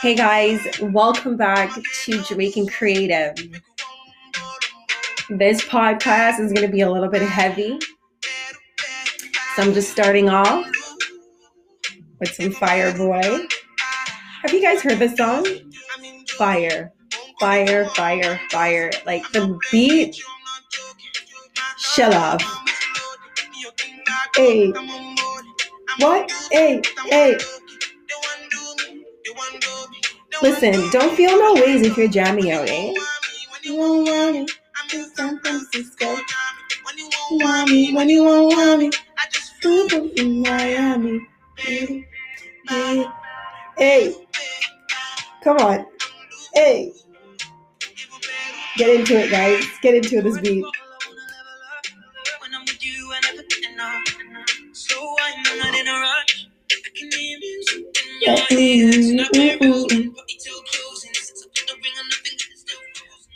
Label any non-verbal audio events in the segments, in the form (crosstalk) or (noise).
Hey guys, welcome back to Jamaican Creative. This podcast is going to be a little bit heavy. So I'm just starting off with some Fireboy. Have you guys heard this song? Fire, fire, fire, fire. Like the beat, shut up. Hey, what? Hey, hey. Listen, don't feel no ways if you're jamming out, eh? You won't want me in San Francisco. You want me when you won't want me. Flew from Miami. Hey, hey, hey. Come on. Hey. Get into it, guys. Get into this beat.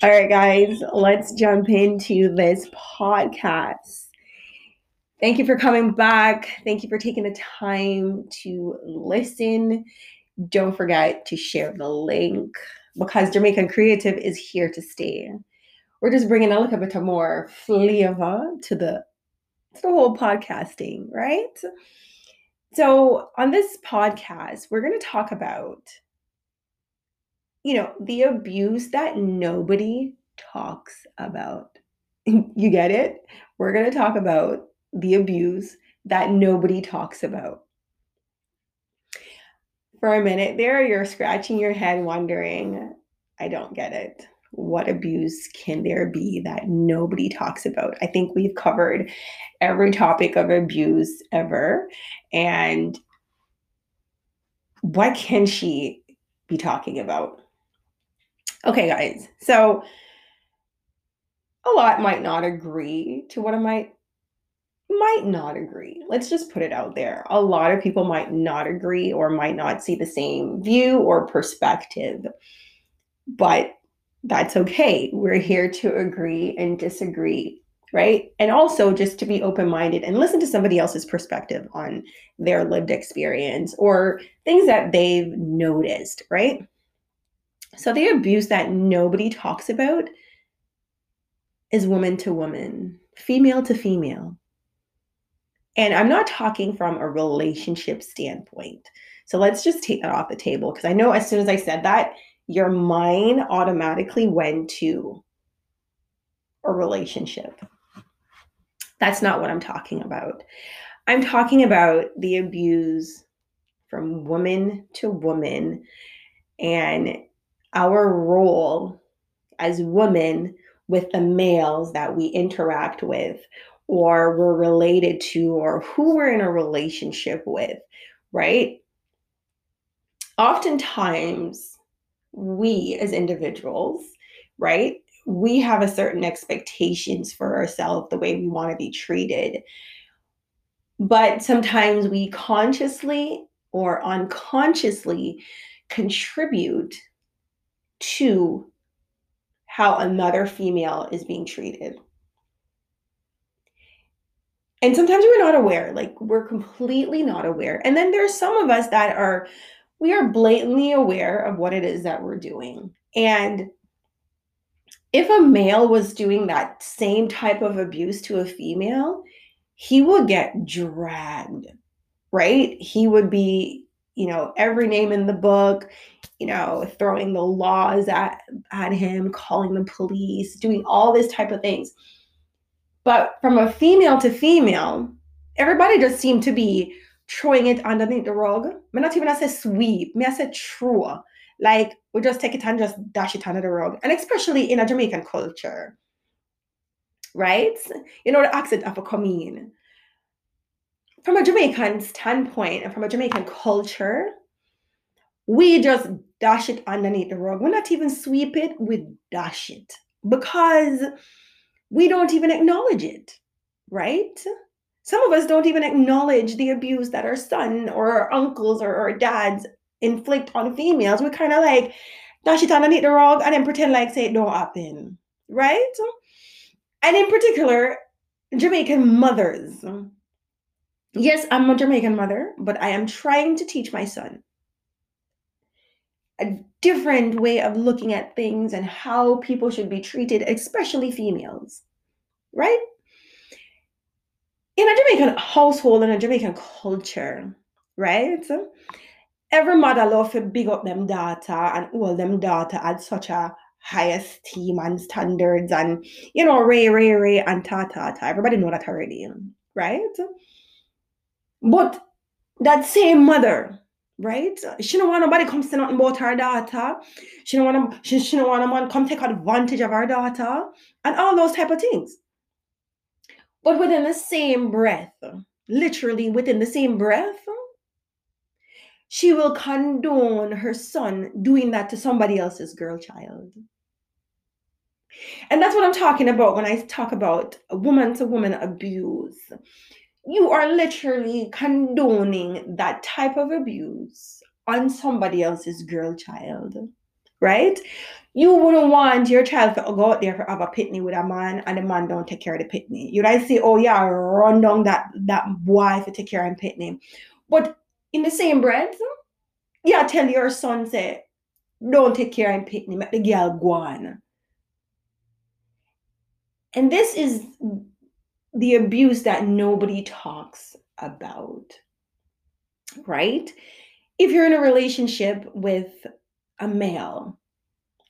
All right, guys, let's jump into this podcast. Thank you for coming back. Thank you for taking the time to listen. Don't forget to share the link because Jamaican Creative is here to stay. We're just bringing a little bit more flavor to the, to the whole podcasting, right? So, on this podcast, we're going to talk about you know, the abuse that nobody talks about. (laughs) you get it? We're going to talk about the abuse that nobody talks about. For a minute there, you're scratching your head wondering, I don't get it. What abuse can there be that nobody talks about? I think we've covered every topic of abuse ever. And what can she be talking about? Okay, guys. So a lot might not agree to what I might might not agree. Let's just put it out there. A lot of people might not agree or might not see the same view or perspective. But that's okay. We're here to agree and disagree, right? And also just to be open-minded and listen to somebody else's perspective on their lived experience or things that they've noticed, right? So the abuse that nobody talks about is woman to woman, female to female. And I'm not talking from a relationship standpoint. So let's just take that off the table because I know as soon as I said that, your mind automatically went to a relationship. That's not what I'm talking about. I'm talking about the abuse from woman to woman and our role as women with the males that we interact with or we're related to or who we're in a relationship with, right? Oftentimes, we as individuals, right, we have a certain expectations for ourselves, the way we want to be treated. But sometimes we consciously or unconsciously contribute to how another female is being treated. And sometimes we're not aware, like we're completely not aware. And then there's some of us that are, we are blatantly aware of what it is that we're doing. And if a male was doing that same type of abuse to a female, he would get dragged, right? He would be you know, every name in the book, you know, throwing the laws at, at him, calling the police, doing all this type of things. But from a female to female, everybody just seemed to be throwing it underneath the rug. Me not even I say sweep, me I say throw. Like we just take it and just dash it under the rug. And especially in a Jamaican culture. Right? You know, the accent of a coming from a Jamaican standpoint and from a Jamaican culture, we just dash it underneath the rug. We're not even sweep it, we dash it because we don't even acknowledge it, right? Some of us don't even acknowledge the abuse that our son or our uncles or our dads inflict on females. We kind of like dash it underneath the rug and then pretend like say it don't happen, right? And in particular, Jamaican mothers Yes, I'm a Jamaican mother, but I am trying to teach my son a different way of looking at things and how people should be treated, especially females, right? In a Jamaican household and a Jamaican culture, right? Every mother love to big up them daughter and all them daughter at such a high esteem and standards and you know ray ray ray and ta ta ta. Everybody know that already, right? But that same mother right? She don't want nobody come say nothing about her daughter. She don't want to, she, she don't want a man come take advantage of her daughter and all those type of things. But within the same breath, literally within the same breath, she will condone her son doing that to somebody else's girl child. And that's what I'm talking about when I talk about woman to woman abuse you are literally condoning that type of abuse on somebody else's girl child, right? You wouldn't want your child to go out there for have a pitney with a man and the man don't take care of the pitney. You'd I say, oh yeah, run down that that boy to take care of pitney. But in the same breath, yeah, tell your son say, don't take care of pitney, make the girl go on. And this is the abuse that nobody talks about, right? If you're in a relationship with a male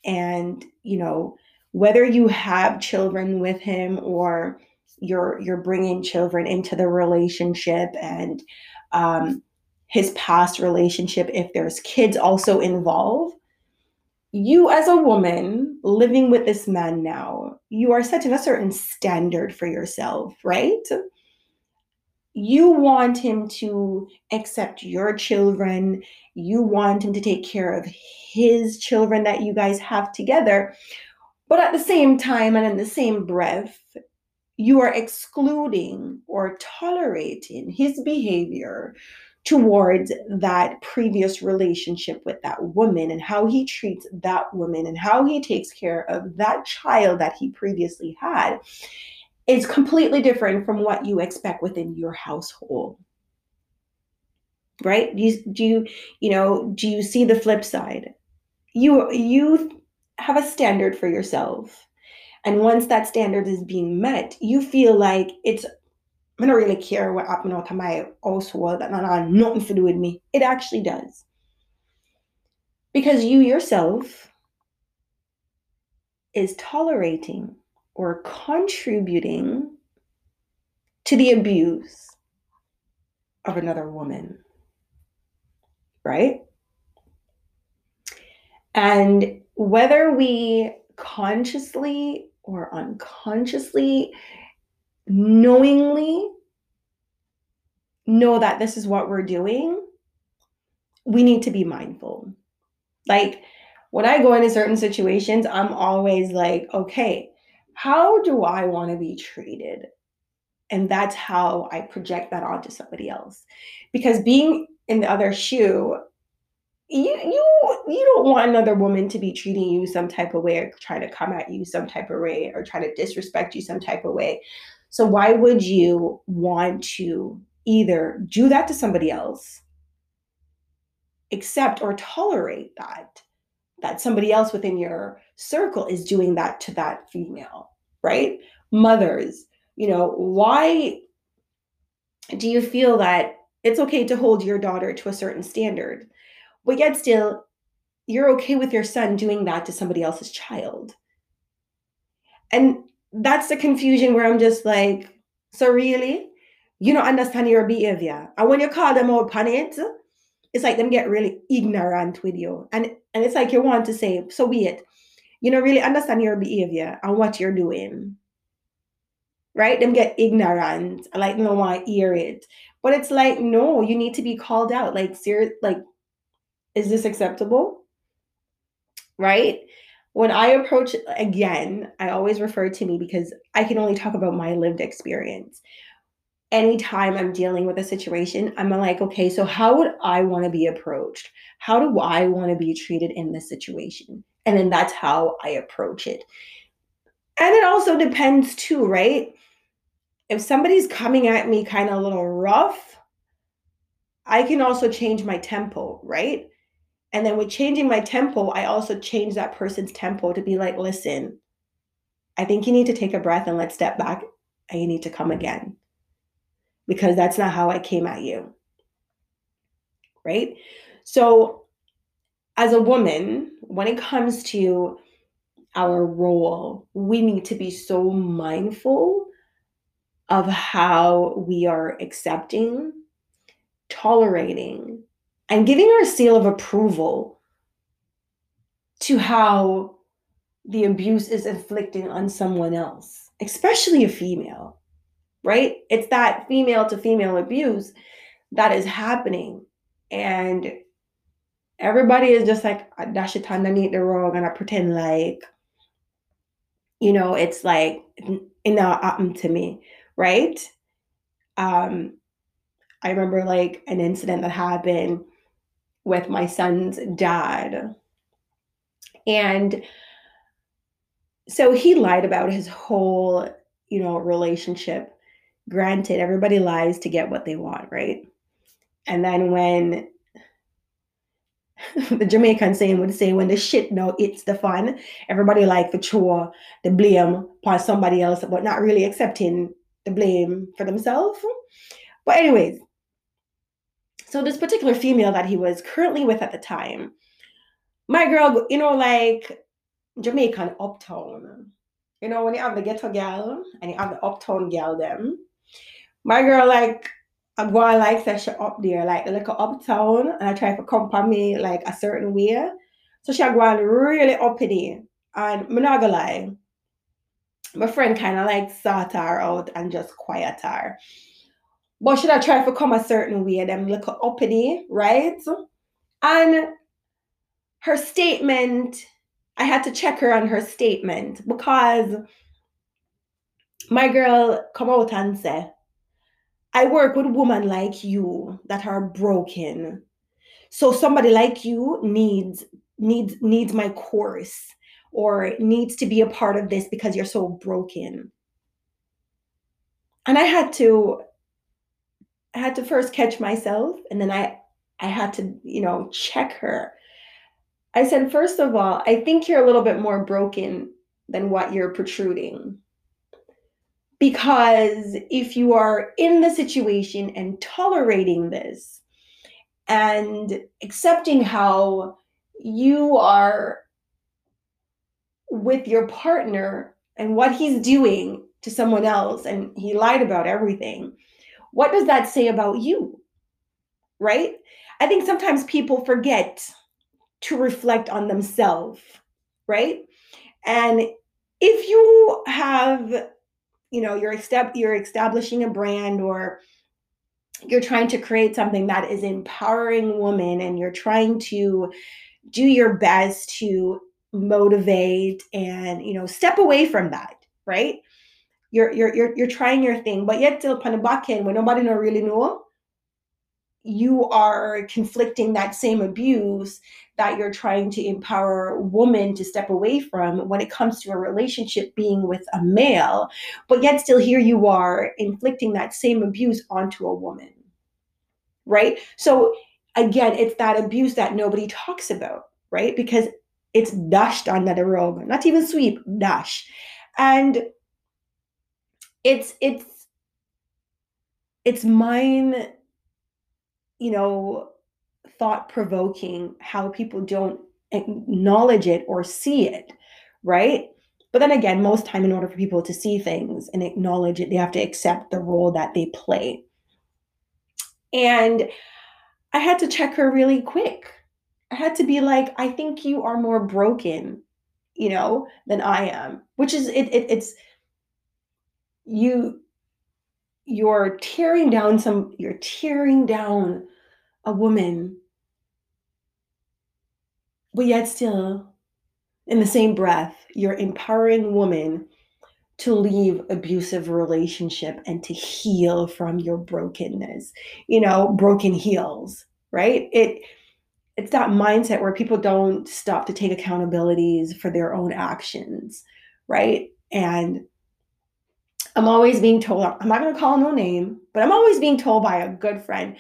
and, you know, whether you have children with him or you're you're bringing children into the relationship and um, his past relationship if there's kids also involved you as a woman living with this man now, you are setting a certain standard for yourself, right? You want him to accept your children. You want him to take care of his children that you guys have together. But at the same time and in the same breath, you are excluding or tolerating his behavior towards that previous relationship with that woman and how he treats that woman and how he takes care of that child that he previously had is completely different from what you expect within your household right do you, do you you know do you see the flip side you you have a standard for yourself and once that standard is being met you feel like it's I don't really care what happened of my household and had nothing to do with me. It actually does. Because you yourself is tolerating or contributing to the abuse of another woman. Right? And whether we consciously or unconsciously knowingly know that this is what we're doing, we need to be mindful. Like when I go into certain situations, I'm always like, okay, how do I want to be treated? And that's how I project that onto somebody else. Because being in the other shoe, you you you don't want another woman to be treating you some type of way or trying to come at you some type of way or try to disrespect you some type of way so, why would you want to either do that to somebody else, accept or tolerate that? That somebody else within your circle is doing that to that female, right? Mothers, you know, why do you feel that it's okay to hold your daughter to a certain standard, but yet still you're okay with your son doing that to somebody else's child? And that's the confusion where I'm just like, so really? You don't understand your behavior. And when you call them out on it, it's like them get really ignorant with you. And and it's like you want to say, so wait, you don't really understand your behavior and what you're doing. Right? Them get ignorant, like no want to hear it. But it's like, no, you need to be called out. Like, serious, like, is this acceptable? Right? when I approach again, I always refer to me because I can only talk about my lived experience. Anytime I'm dealing with a situation, I'm like, okay, so how would I want to be approached? How do I want to be treated in this situation? And then that's how I approach it. And it also depends too, right? If somebody's coming at me kind of a little rough, I can also change my tempo, right? And then with changing my tempo, I also change that person's tempo to be like, listen, I think you need to take a breath and let's step back and you need to come again. Because that's not how I came at you. Right? So, as a woman, when it comes to our role, we need to be so mindful of how we are accepting, tolerating, and giving our seal of approval to how the abuse is inflicting on someone else, especially a female, right? It's that female to female abuse that is happening. And everybody is just like, I dash it underneath the rug and I pretend like, you know, it's like it not happened to me, right? Um, I remember like an incident that happened with my son's dad. And so he lied about his whole, you know, relationship. Granted, everybody lies to get what they want, right? And then when (laughs) the Jamaican saying would say, when the shit now it's the fun, everybody like the chore, the blame upon somebody else, but not really accepting the blame for themselves. But anyways, so this particular female that he was currently with at the time, my girl, you know, like Jamaican uptown. You know, when you have the ghetto gal and you have the uptown gal them. My girl like I go on like that she up there, like the little uptown, and I try to for me like a certain way. So she go on really uppity. And I'm not gonna lie. My friend kind of like sort her out and just quiet her. But should I try to come a certain way, them little uppity, right? And her statement I had to check her on her statement because my girl come out and say, I work with women like you that are broken. So somebody like you needs needs needs my course or needs to be a part of this because you're so broken. And I had to I had to first catch myself and then I I had to, you know, check her I said, first of all, I think you're a little bit more broken than what you're protruding. Because if you are in the situation and tolerating this and accepting how you are with your partner and what he's doing to someone else and he lied about everything, what does that say about you? Right? I think sometimes people forget to reflect on themselves, right? And if you have, you know, you're you're establishing a brand or you're trying to create something that is empowering women and you're trying to do your best to motivate and you know step away from that right? You're you're you're, you're trying your thing but yet still end when nobody don't really know you are conflicting that same abuse that you're trying to empower women to step away from when it comes to a relationship being with a male, but yet still here you are inflicting that same abuse onto a woman. Right? So again, it's that abuse that nobody talks about, right? Because it's dashed under the rug, not even sweep, dash. And it's it's it's mine you know, thought provoking how people don't acknowledge it or see it, right? But then again, most time in order for people to see things and acknowledge it, they have to accept the role that they play. And I had to check her really quick. I had to be like, I think you are more broken, you know, than I am, which is it, it it's you you're tearing down some you're tearing down a woman but yet still in the same breath you're empowering woman to leave abusive relationship and to heal from your brokenness you know broken heels right? It it's that mindset where people don't stop to take accountabilities for their own actions right? And I'm always being told, I'm not going to call no name, but I'm always being told by a good friend,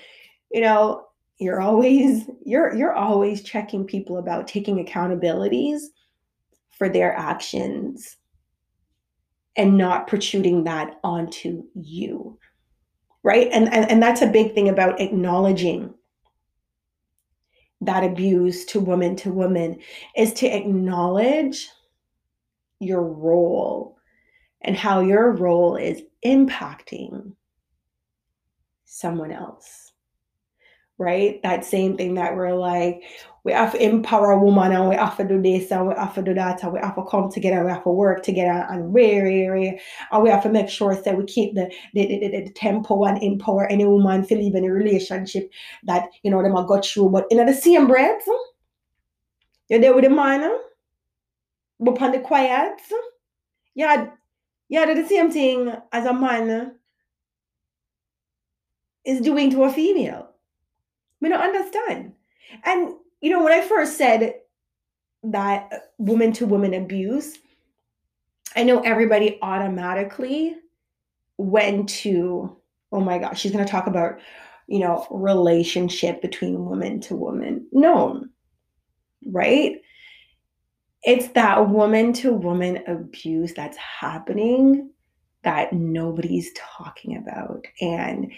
you know, you're always you're you're always checking people about taking accountabilities for their actions and not protruding that onto you right? And and, and that's a big thing about acknowledging that abuse to woman to woman is to acknowledge your role and how your role is impacting someone else right? That same thing that we're like, we have to empower a woman and we have to do this and we have to do that and we have to come together we have to work together and really, really, and we have to make sure that we keep the the, the, the, tempo and empower any woman to live in a relationship that, you know, them a got through. But in the same breath, you're there with the man, um, but on the quiet, um, yeah, yeah, the same thing as a man is doing to a female we don't understand. And, you know, when I first said that woman to woman abuse, I know everybody automatically went to, oh my gosh, she's going to talk about, you know, relationship between woman to woman. No, right? It's that woman to woman abuse that's happening that nobody's talking about. And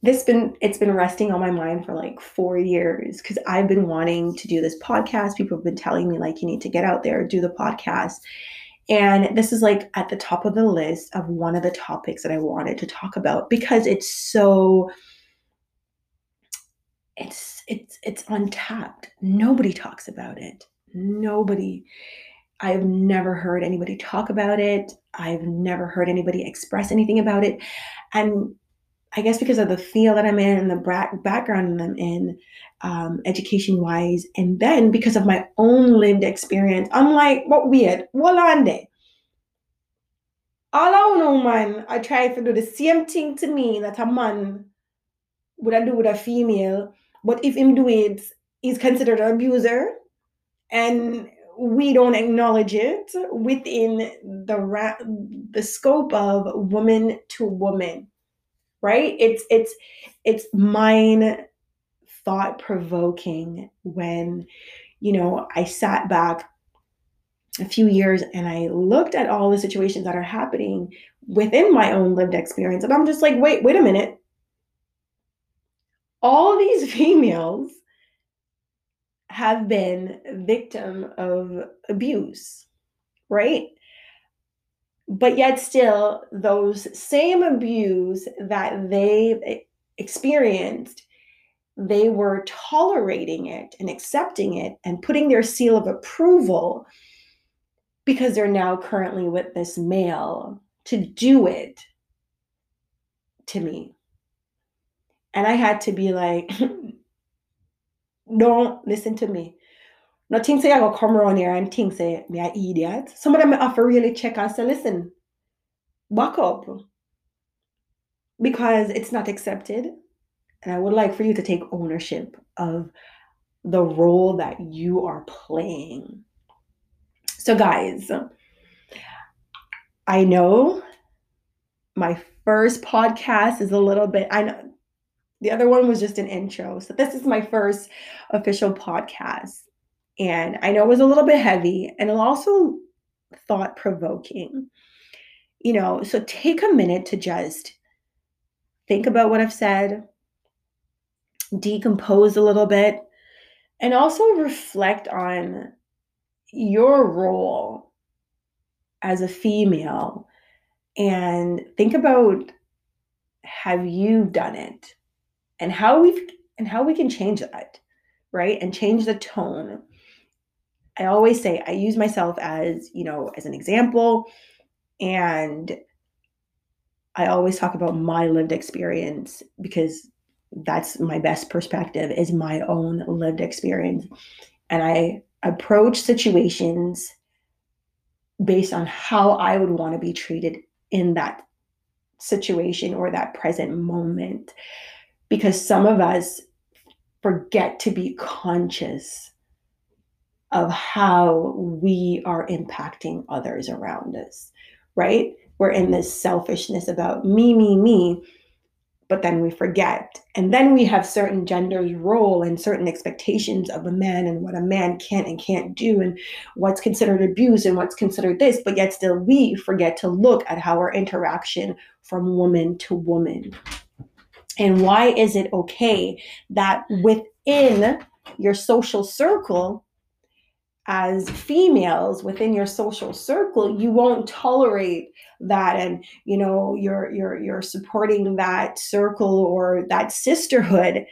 this been it's been resting on my mind for like four years because I've been wanting to do this podcast. People have been telling me like you need to get out there, do the podcast. And this is like at the top of the list of one of the topics that I wanted to talk about because it's so it's it's it's untapped. Nobody talks about it. Nobody. I've never heard anybody talk about it. I've never heard anybody express anything about it. And I guess because of the field that I'm in and the background I'm in, um, education wise, and then because of my own lived experience, I'm like, what weird? There? All I know, man, I try to do the same thing to me that a man would I do with a female, but if him do it, he's considered an abuser, and we don't acknowledge it within the ra- the scope of woman to woman right? It's it's it's mind thought provoking when you know i sat back a few years and i looked at all the situations that are happening within my own lived experience and i'm just like wait wait a minute. All these (laughs) females have been victim of abuse right? But yet still those same abuse that they experienced they were tolerating it and accepting it and putting their seal of approval because they're now currently with this male to do it to me. And i had to be like (laughs) don't listen to me no think say I go come around here and think say me an idiot. Some of them have to really check and say, listen, back up. Because it's not accepted. And I would like for you to take ownership of the role that you are playing. So, guys, I know my first podcast is a little bit, I know the other one was just an intro. So, this is my first official podcast. And I know it was a little bit heavy and also thought provoking. You know, so take a minute to just think about what I've said, decompose a little bit, and also reflect on your role as a female and think about have you done it and how we've and how we can change that right and change the tone I always say I use myself as, you know, as an example and I always talk about my lived experience because that's my best perspective is my own lived experience. And I approach situations based on how I would want to be treated in that situation or that present moment. Because some of us forget to be conscious of how we are impacting others around us, right? We're in this selfishness about me, me, me. but then we forget. And then we have certain genders' role and certain expectations of a man and what a man can and can't do and what's considered abuse and what's considered this, but yet still we forget to look at how our interaction from woman to woman. And why is it okay that within your social circle, as females within your social circle you won't tolerate that and you know you're you're you're supporting that circle or that sisterhood?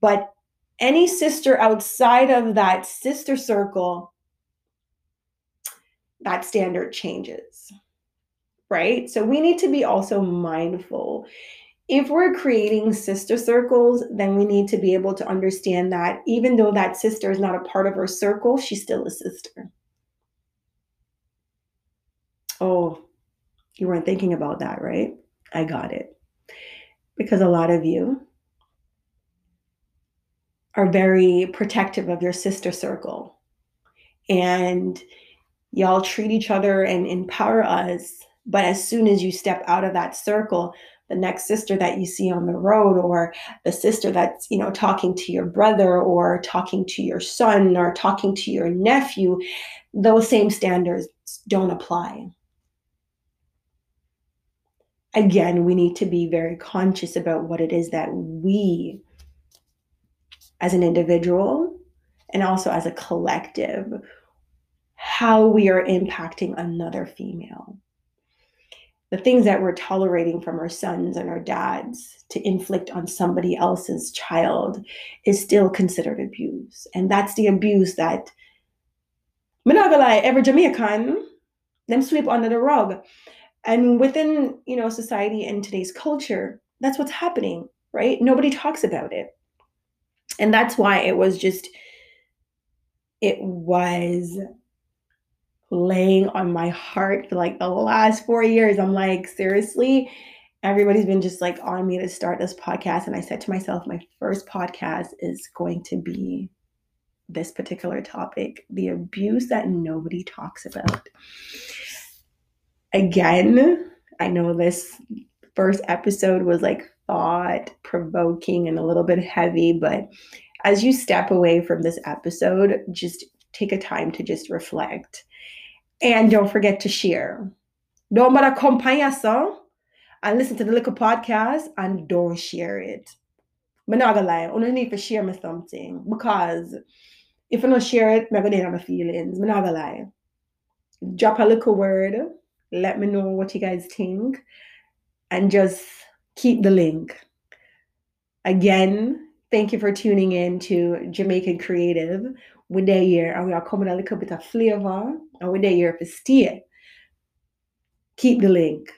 But any sister outside of that sister circle that standard changes right? So we need to be also mindful if we're creating sister circles, then we need to be able to understand that even though that sister is not a part of our circle, she's still a sister. Oh, you weren't thinking about that, right? I got it. Because a lot of you are very protective of your sister circle. And y'all treat each other and empower us. But as soon as you step out of that circle, the next sister that you see on the road or the sister that's you know talking to your brother or talking to your son or talking to your nephew those same standards don't apply. Again we need to be very conscious about what it is that we as an individual and also as a collective how we are impacting another female the things that we're tolerating from our sons and our dads to inflict on somebody else's child is still considered abuse. And that's the abuse that, lie, every Jamaican, them sweep under the rug. And within, you know, society and today's culture, that's what's happening, right? Nobody talks about it. And that's why it was just, it was laying on my heart for like the last four years. I'm like, seriously, everybody's been just like on me to start this podcast. And I said to myself, my first podcast is going to be this particular topic the abuse that nobody talks about. Again, I know this first episode was like thought provoking and a little bit heavy, but as you step away from this episode, just take a time to just reflect and don't forget to share. Don't bother accompany yourself and listen to the little podcast and don't share it. I'm not gonna lie, I only need to share me something because if I don't share it, I'm gonna have my feelings. I'm not gonna lie. Drop a little word, let me know what you guys think, and just keep the link. Again, thank you for tuning in to Jamaican Creative, we're there here and we are coming a little bit of flavor and we're there here for stay. Keep the link.